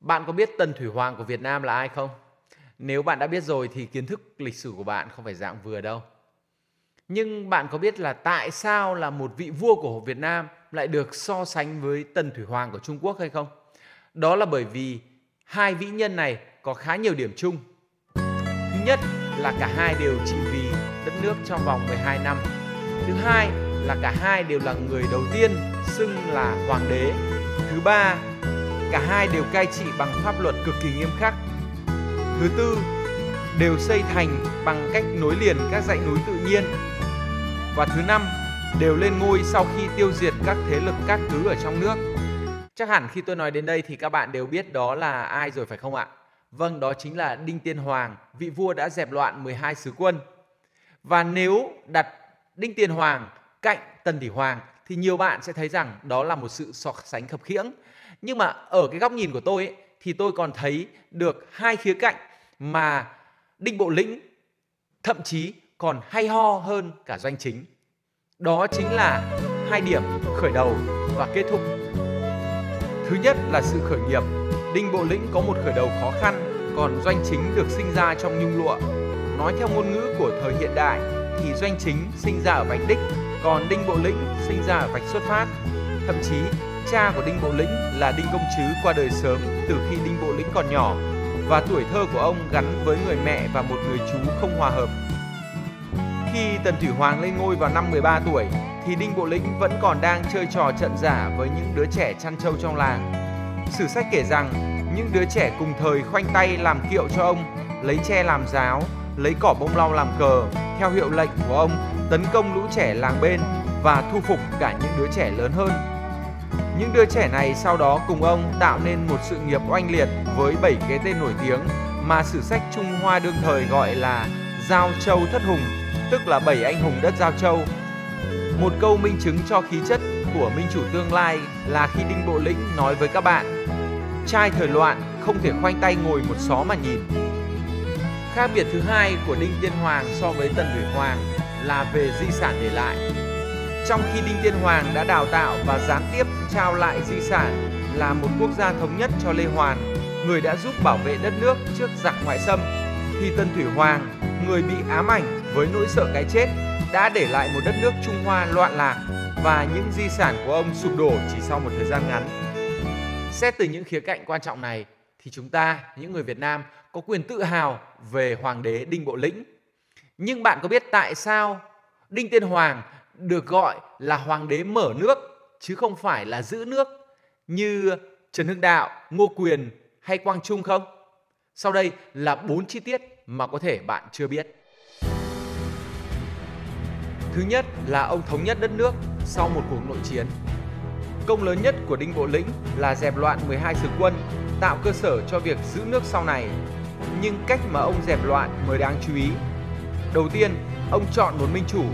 Bạn có biết Tần Thủy Hoàng của Việt Nam là ai không? Nếu bạn đã biết rồi thì kiến thức lịch sử của bạn không phải dạng vừa đâu. Nhưng bạn có biết là tại sao là một vị vua của Việt Nam lại được so sánh với Tần Thủy Hoàng của Trung Quốc hay không? Đó là bởi vì hai vĩ nhân này có khá nhiều điểm chung. Thứ nhất là cả hai đều trị vì đất nước trong vòng 12 năm. Thứ hai là cả hai đều là người đầu tiên xưng là hoàng đế. Thứ ba, cả hai đều cai trị bằng pháp luật cực kỳ nghiêm khắc. Thứ tư, đều xây thành bằng cách nối liền các dãy núi tự nhiên. Và thứ năm, đều lên ngôi sau khi tiêu diệt các thế lực các cứ ở trong nước. Chắc hẳn khi tôi nói đến đây thì các bạn đều biết đó là ai rồi phải không ạ? Vâng, đó chính là Đinh Tiên Hoàng, vị vua đã dẹp loạn 12 sứ quân. Và nếu đặt Đinh Tiên Hoàng cạnh Tần Thủy Hoàng thì nhiều bạn sẽ thấy rằng đó là một sự so sánh khập khiễng. Nhưng mà ở cái góc nhìn của tôi ấy, thì tôi còn thấy được hai khía cạnh mà Đinh Bộ Lĩnh thậm chí còn hay ho hơn cả doanh chính. Đó chính là hai điểm khởi đầu và kết thúc. Thứ nhất là sự khởi nghiệp. Đinh Bộ Lĩnh có một khởi đầu khó khăn, còn doanh chính được sinh ra trong nhung lụa. Nói theo ngôn ngữ của thời hiện đại thì doanh chính sinh ra ở vạch đích, còn Đinh Bộ Lĩnh sinh ra ở vạch xuất phát. Thậm chí cha của Đinh Bộ Lĩnh là Đinh Công Trứ qua đời sớm từ khi Đinh Bộ Lĩnh còn nhỏ và tuổi thơ của ông gắn với người mẹ và một người chú không hòa hợp. Khi Tần Thủy Hoàng lên ngôi vào năm 13 tuổi thì Đinh Bộ Lĩnh vẫn còn đang chơi trò trận giả với những đứa trẻ chăn trâu trong làng. Sử sách kể rằng những đứa trẻ cùng thời khoanh tay làm kiệu cho ông, lấy tre làm giáo, lấy cỏ bông lau làm cờ, theo hiệu lệnh của ông tấn công lũ trẻ làng bên và thu phục cả những đứa trẻ lớn hơn. Những đứa trẻ này sau đó cùng ông tạo nên một sự nghiệp oanh liệt với bảy cái tên nổi tiếng mà sử sách Trung Hoa đương thời gọi là Giao Châu Thất Hùng, tức là bảy anh hùng đất Giao Châu. Một câu minh chứng cho khí chất của minh chủ tương lai là khi Đinh Bộ Lĩnh nói với các bạn Trai thời loạn không thể khoanh tay ngồi một xó mà nhìn. Khác biệt thứ hai của Đinh Tiên Hoàng so với Tần Thủy Hoàng là về di sản để lại. Trong khi Đinh Tiên Hoàng đã đào tạo và gián tiếp trao lại di sản là một quốc gia thống nhất cho Lê Hoàn, người đã giúp bảo vệ đất nước trước giặc ngoại xâm, thì tân Thủy Hoàng, người bị ám ảnh với nỗi sợ cái chết, đã để lại một đất nước Trung Hoa loạn lạc và những di sản của ông sụp đổ chỉ sau một thời gian ngắn. Xét từ những khía cạnh quan trọng này thì chúng ta, những người Việt Nam có quyền tự hào về Hoàng đế Đinh Bộ Lĩnh. Nhưng bạn có biết tại sao Đinh Tiên Hoàng được gọi là Hoàng đế mở nước chứ không phải là giữ nước như Trần Hưng Đạo, Ngô Quyền hay Quang Trung không? Sau đây là bốn chi tiết mà có thể bạn chưa biết. Thứ nhất là ông thống nhất đất nước sau một cuộc nội chiến. Công lớn nhất của Đinh Bộ Lĩnh là dẹp loạn 12 sứ quân, tạo cơ sở cho việc giữ nước sau này. Nhưng cách mà ông dẹp loạn mới đáng chú ý. Đầu tiên, ông chọn một minh chủ,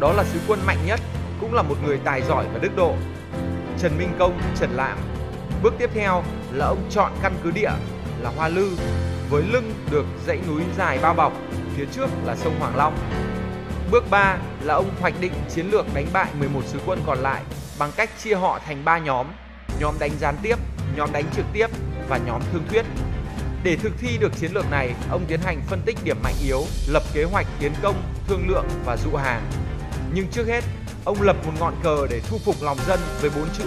đó là sứ quân mạnh nhất, cũng là một người tài giỏi và đức độ. Trần Minh Công, Trần Lạm. Bước tiếp theo là ông chọn căn cứ địa là Hoa Lư, với lưng được dãy núi dài bao bọc, phía trước là sông Hoàng Long. Bước 3 là ông hoạch định chiến lược đánh bại 11 sứ quân còn lại bằng cách chia họ thành 3 nhóm, nhóm đánh gián tiếp, nhóm đánh trực tiếp và nhóm thương thuyết. Để thực thi được chiến lược này, ông tiến hành phân tích điểm mạnh yếu, lập kế hoạch tiến công, thương lượng và dụ hàng. Nhưng trước hết, ông lập một ngọn cờ để thu phục lòng dân với bốn chữ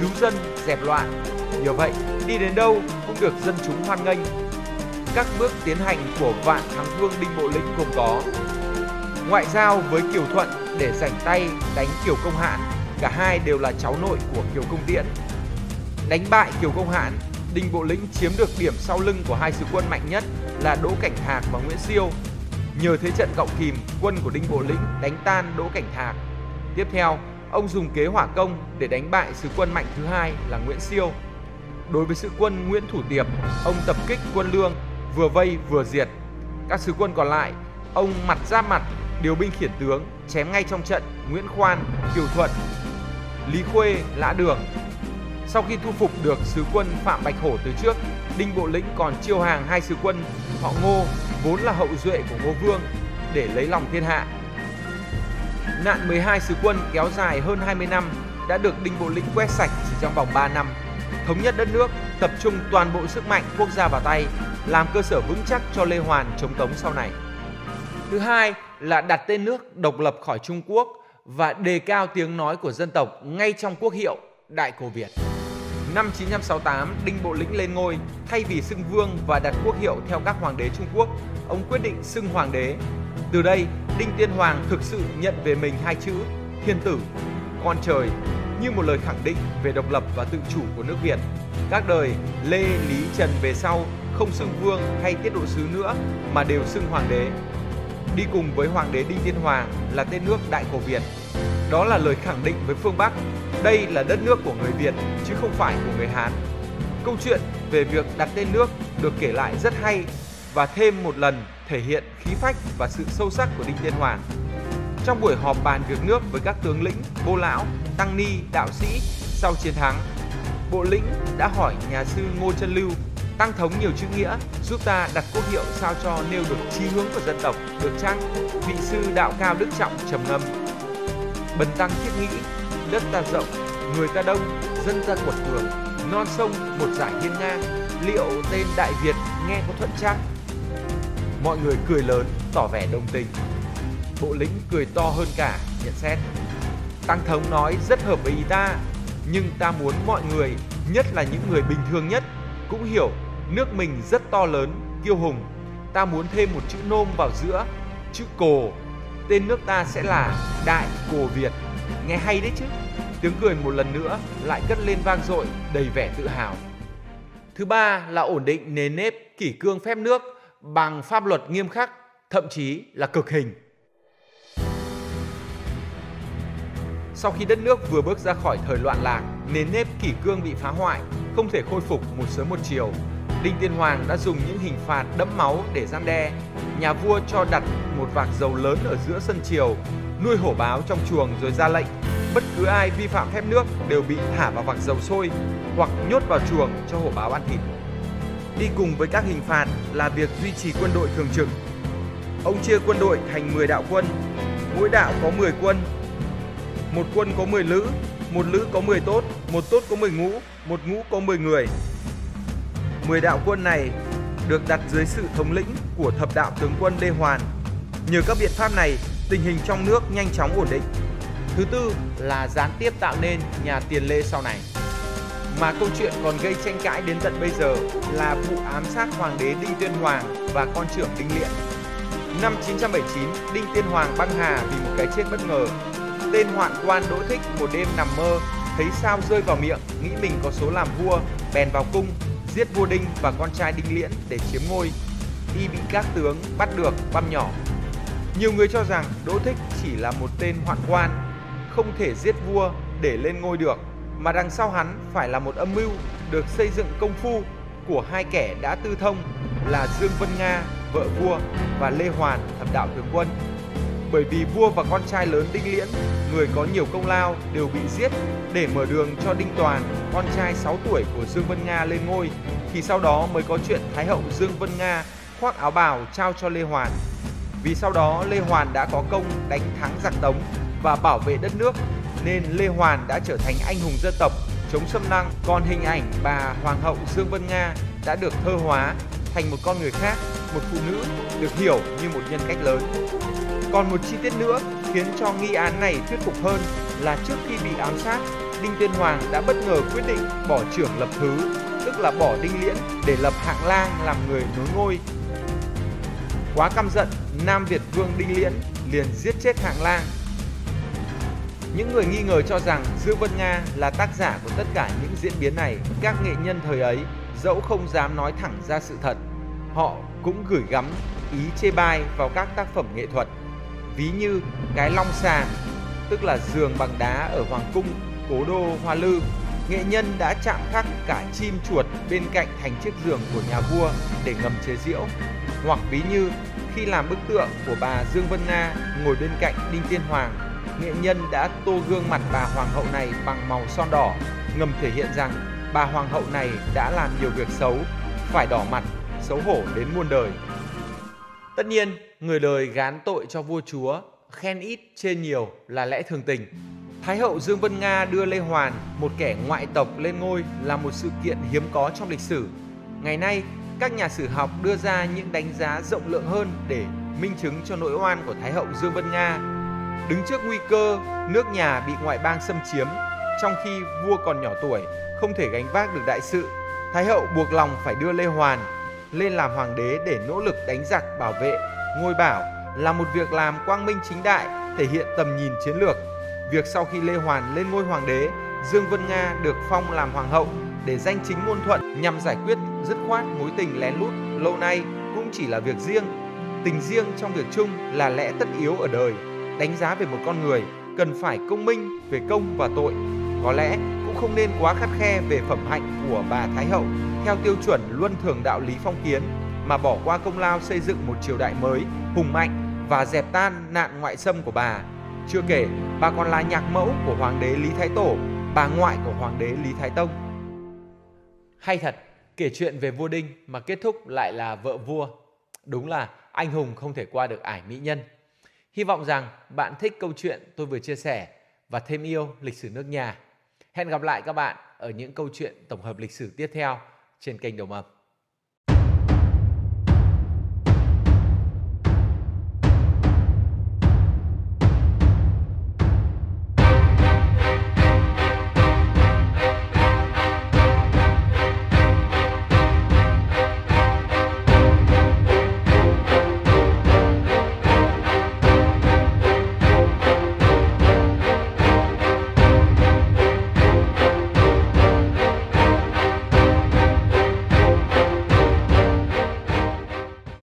cứu dân, dẹp loạn. Nhờ vậy, đi đến đâu cũng được dân chúng hoan nghênh. Các bước tiến hành của vạn thắng vương Đinh Bộ Lĩnh gồm có ngoại giao với Kiều Thuận để rảnh tay đánh Kiều Công Hãn, cả hai đều là cháu nội của Kiều Công Tiễn. Đánh bại Kiều Công Hãn, Đinh Bộ Lĩnh chiếm được điểm sau lưng của hai sứ quân mạnh nhất là Đỗ Cảnh hạc và Nguyễn Siêu. Nhờ thế trận cộng kìm, quân của Đinh Bộ Lĩnh đánh tan Đỗ Cảnh Thạc. Tiếp theo, ông dùng kế hỏa công để đánh bại sứ quân mạnh thứ hai là Nguyễn Siêu. Đối với sứ quân Nguyễn Thủ Tiệp, ông tập kích quân Lương, vừa vây vừa diệt. Các sứ quân còn lại, ông mặt ra mặt điều binh khiển tướng chém ngay trong trận Nguyễn Khoan, Kiều Thuận, Lý Khuê, Lã Đường. Sau khi thu phục được sứ quân Phạm Bạch Hổ từ trước, Đinh Bộ Lĩnh còn chiêu hàng hai sứ quân họ Ngô vốn là hậu duệ của Ngô Vương để lấy lòng thiên hạ. Nạn 12 sứ quân kéo dài hơn 20 năm đã được Đinh Bộ Lĩnh quét sạch chỉ trong vòng 3 năm, thống nhất đất nước tập trung toàn bộ sức mạnh quốc gia vào tay, làm cơ sở vững chắc cho Lê Hoàn chống tống sau này. Thứ hai là đặt tên nước độc lập khỏi Trung Quốc và đề cao tiếng nói của dân tộc ngay trong quốc hiệu Đại Cổ Việt. Năm 968, Đinh Bộ Lĩnh lên ngôi, thay vì xưng vương và đặt quốc hiệu theo các hoàng đế Trung Quốc, ông quyết định xưng hoàng đế. Từ đây, Đinh Tiên Hoàng thực sự nhận về mình hai chữ thiên tử, con trời như một lời khẳng định về độc lập và tự chủ của nước Việt. Các đời Lê, Lý, Trần về sau không xưng vương hay tiết độ sứ nữa mà đều xưng hoàng đế. Đi cùng với hoàng đế Đinh Tiên Hoàng là tên nước Đại Cổ Việt. Đó là lời khẳng định với phương Bắc, đây là đất nước của người Việt chứ không phải của người Hán. Câu chuyện về việc đặt tên nước được kể lại rất hay và thêm một lần thể hiện khí phách và sự sâu sắc của Đinh Tiên Hoàng. Trong buổi họp bàn việc nước với các tướng lĩnh, bô lão, tăng ni, đạo sĩ sau chiến thắng, bộ lĩnh đã hỏi nhà sư Ngô Trân Lưu tăng thống nhiều chữ nghĩa giúp ta đặt quốc hiệu sao cho nêu được chí hướng của dân tộc được chăng vị sư đạo cao đức trọng trầm ngâm bần tăng thiết nghĩ đất ta rộng, người ta đông, dân ta quật cường. Non sông, một giải hiên ngang liệu tên đại việt nghe có thuận chăng? Mọi người cười lớn, tỏ vẻ đồng tình. Bộ lĩnh cười to hơn cả, nhận xét. Tăng thống nói rất hợp với ý ta, nhưng ta muốn mọi người, nhất là những người bình thường nhất, cũng hiểu nước mình rất to lớn, kiêu hùng. Ta muốn thêm một chữ nôm vào giữa, chữ cồ tên nước ta sẽ là đại cổ việt nghe hay đấy chứ. Tiếng cười một lần nữa lại cất lên vang dội đầy vẻ tự hào. Thứ ba là ổn định nền nếp kỷ cương phép nước bằng pháp luật nghiêm khắc thậm chí là cực hình. Sau khi đất nước vừa bước ra khỏi thời loạn lạc nền nếp kỷ cương bị phá hoại không thể khôi phục một sớm một chiều Đinh Tiên Hoàng đã dùng những hình phạt đẫm máu để gian đe. Nhà vua cho đặt một vạc dầu lớn ở giữa sân triều, nuôi hổ báo trong chuồng rồi ra lệnh bất cứ ai vi phạm phép nước đều bị thả vào vạc dầu sôi hoặc nhốt vào chuồng cho hổ báo ăn thịt. Đi cùng với các hình phạt là việc duy trì quân đội thường trực. Ông chia quân đội thành 10 đạo quân, mỗi đạo có 10 quân. Một quân có 10 lữ, một lữ có 10 tốt, một tốt có 10 ngũ, một ngũ có 10 người. 10 đạo quân này được đặt dưới sự thống lĩnh của thập đạo tướng quân Lê Hoàn. Nhờ các biện pháp này, tình hình trong nước nhanh chóng ổn định. Thứ tư là gián tiếp tạo nên nhà Tiền Lê sau này. Mà câu chuyện còn gây tranh cãi đến tận bây giờ là vụ ám sát hoàng đế Đinh Tiên Hoàng và con trưởng Đinh liễn Năm 979, Đinh Tiên Hoàng băng hà vì một cái chết bất ngờ. Tên hoạn quan Đỗ Thích một đêm nằm mơ, thấy sao rơi vào miệng, nghĩ mình có số làm vua, bèn vào cung giết vua Đinh và con trai Đinh Liễn để chiếm ngôi. Y bị các tướng bắt được băm nhỏ. Nhiều người cho rằng Đỗ Thích chỉ là một tên hoạn quan, không thể giết vua để lên ngôi được, mà đằng sau hắn phải là một âm mưu được xây dựng công phu của hai kẻ đã tư thông là Dương Vân Nga, vợ vua và Lê Hoàn, thập đạo tướng quân. Bởi vì vua và con trai lớn Đinh Liễn, người có nhiều công lao đều bị giết để mở đường cho Đinh Toàn, con trai 6 tuổi của Dương Vân Nga lên ngôi, thì sau đó mới có chuyện Thái hậu Dương Vân Nga khoác áo bào trao cho Lê Hoàn. Vì sau đó Lê Hoàn đã có công đánh thắng giặc Tống và bảo vệ đất nước, nên Lê Hoàn đã trở thành anh hùng dân tộc chống xâm lăng. Còn hình ảnh bà Hoàng hậu Dương Vân Nga đã được thơ hóa thành một con người khác, một phụ nữ được hiểu như một nhân cách lớn. Còn một chi tiết nữa khiến cho nghi án này thuyết phục hơn là trước khi bị ám sát, Đinh Tiên Hoàng đã bất ngờ quyết định bỏ trưởng lập thứ, tức là bỏ Đinh Liễn để lập Hạng Lang làm người nối ngôi. Quá căm giận, Nam Việt Vương Đinh Liễn liền giết chết Hạng Lang. Những người nghi ngờ cho rằng Dương Vân Nga là tác giả của tất cả những diễn biến này, các nghệ nhân thời ấy dẫu không dám nói thẳng ra sự thật, họ cũng gửi gắm ý chê bai vào các tác phẩm nghệ thuật ví như cái long sàn tức là giường bằng đá ở hoàng cung cố đô hoa lư nghệ nhân đã chạm khắc cả chim chuột bên cạnh thành chiếc giường của nhà vua để ngầm chế diễu hoặc ví như khi làm bức tượng của bà Dương Vân Na ngồi bên cạnh Đinh Tiên Hoàng nghệ nhân đã tô gương mặt bà hoàng hậu này bằng màu son đỏ ngầm thể hiện rằng bà hoàng hậu này đã làm nhiều việc xấu phải đỏ mặt xấu hổ đến muôn đời tất nhiên người đời gán tội cho vua chúa khen ít chê nhiều là lẽ thường tình Thái hậu Dương Vân Nga đưa Lê Hoàn, một kẻ ngoại tộc lên ngôi là một sự kiện hiếm có trong lịch sử. Ngày nay, các nhà sử học đưa ra những đánh giá rộng lượng hơn để minh chứng cho nỗi oan của Thái hậu Dương Vân Nga. Đứng trước nguy cơ nước nhà bị ngoại bang xâm chiếm, trong khi vua còn nhỏ tuổi, không thể gánh vác được đại sự, Thái hậu buộc lòng phải đưa Lê Hoàn lên làm hoàng đế để nỗ lực đánh giặc bảo vệ ngôi bảo là một việc làm quang minh chính đại, thể hiện tầm nhìn chiến lược. Việc sau khi Lê Hoàn lên ngôi hoàng đế, Dương Vân Nga được phong làm hoàng hậu để danh chính ngôn thuận nhằm giải quyết dứt khoát mối tình lén lút lâu nay cũng chỉ là việc riêng. Tình riêng trong việc chung là lẽ tất yếu ở đời. Đánh giá về một con người cần phải công minh về công và tội. Có lẽ cũng không nên quá khắt khe về phẩm hạnh của bà Thái Hậu theo tiêu chuẩn luân thường đạo lý phong kiến mà bỏ qua công lao xây dựng một triều đại mới hùng mạnh và dẹp tan nạn ngoại xâm của bà. Chưa kể, bà còn là nhạc mẫu của Hoàng đế Lý Thái Tổ, bà ngoại của Hoàng đế Lý Thái Tông. Hay thật, kể chuyện về vua Đinh mà kết thúc lại là vợ vua. Đúng là anh hùng không thể qua được ải mỹ nhân. Hy vọng rằng bạn thích câu chuyện tôi vừa chia sẻ và thêm yêu lịch sử nước nhà. Hẹn gặp lại các bạn ở những câu chuyện tổng hợp lịch sử tiếp theo trên kênh Đồng mầm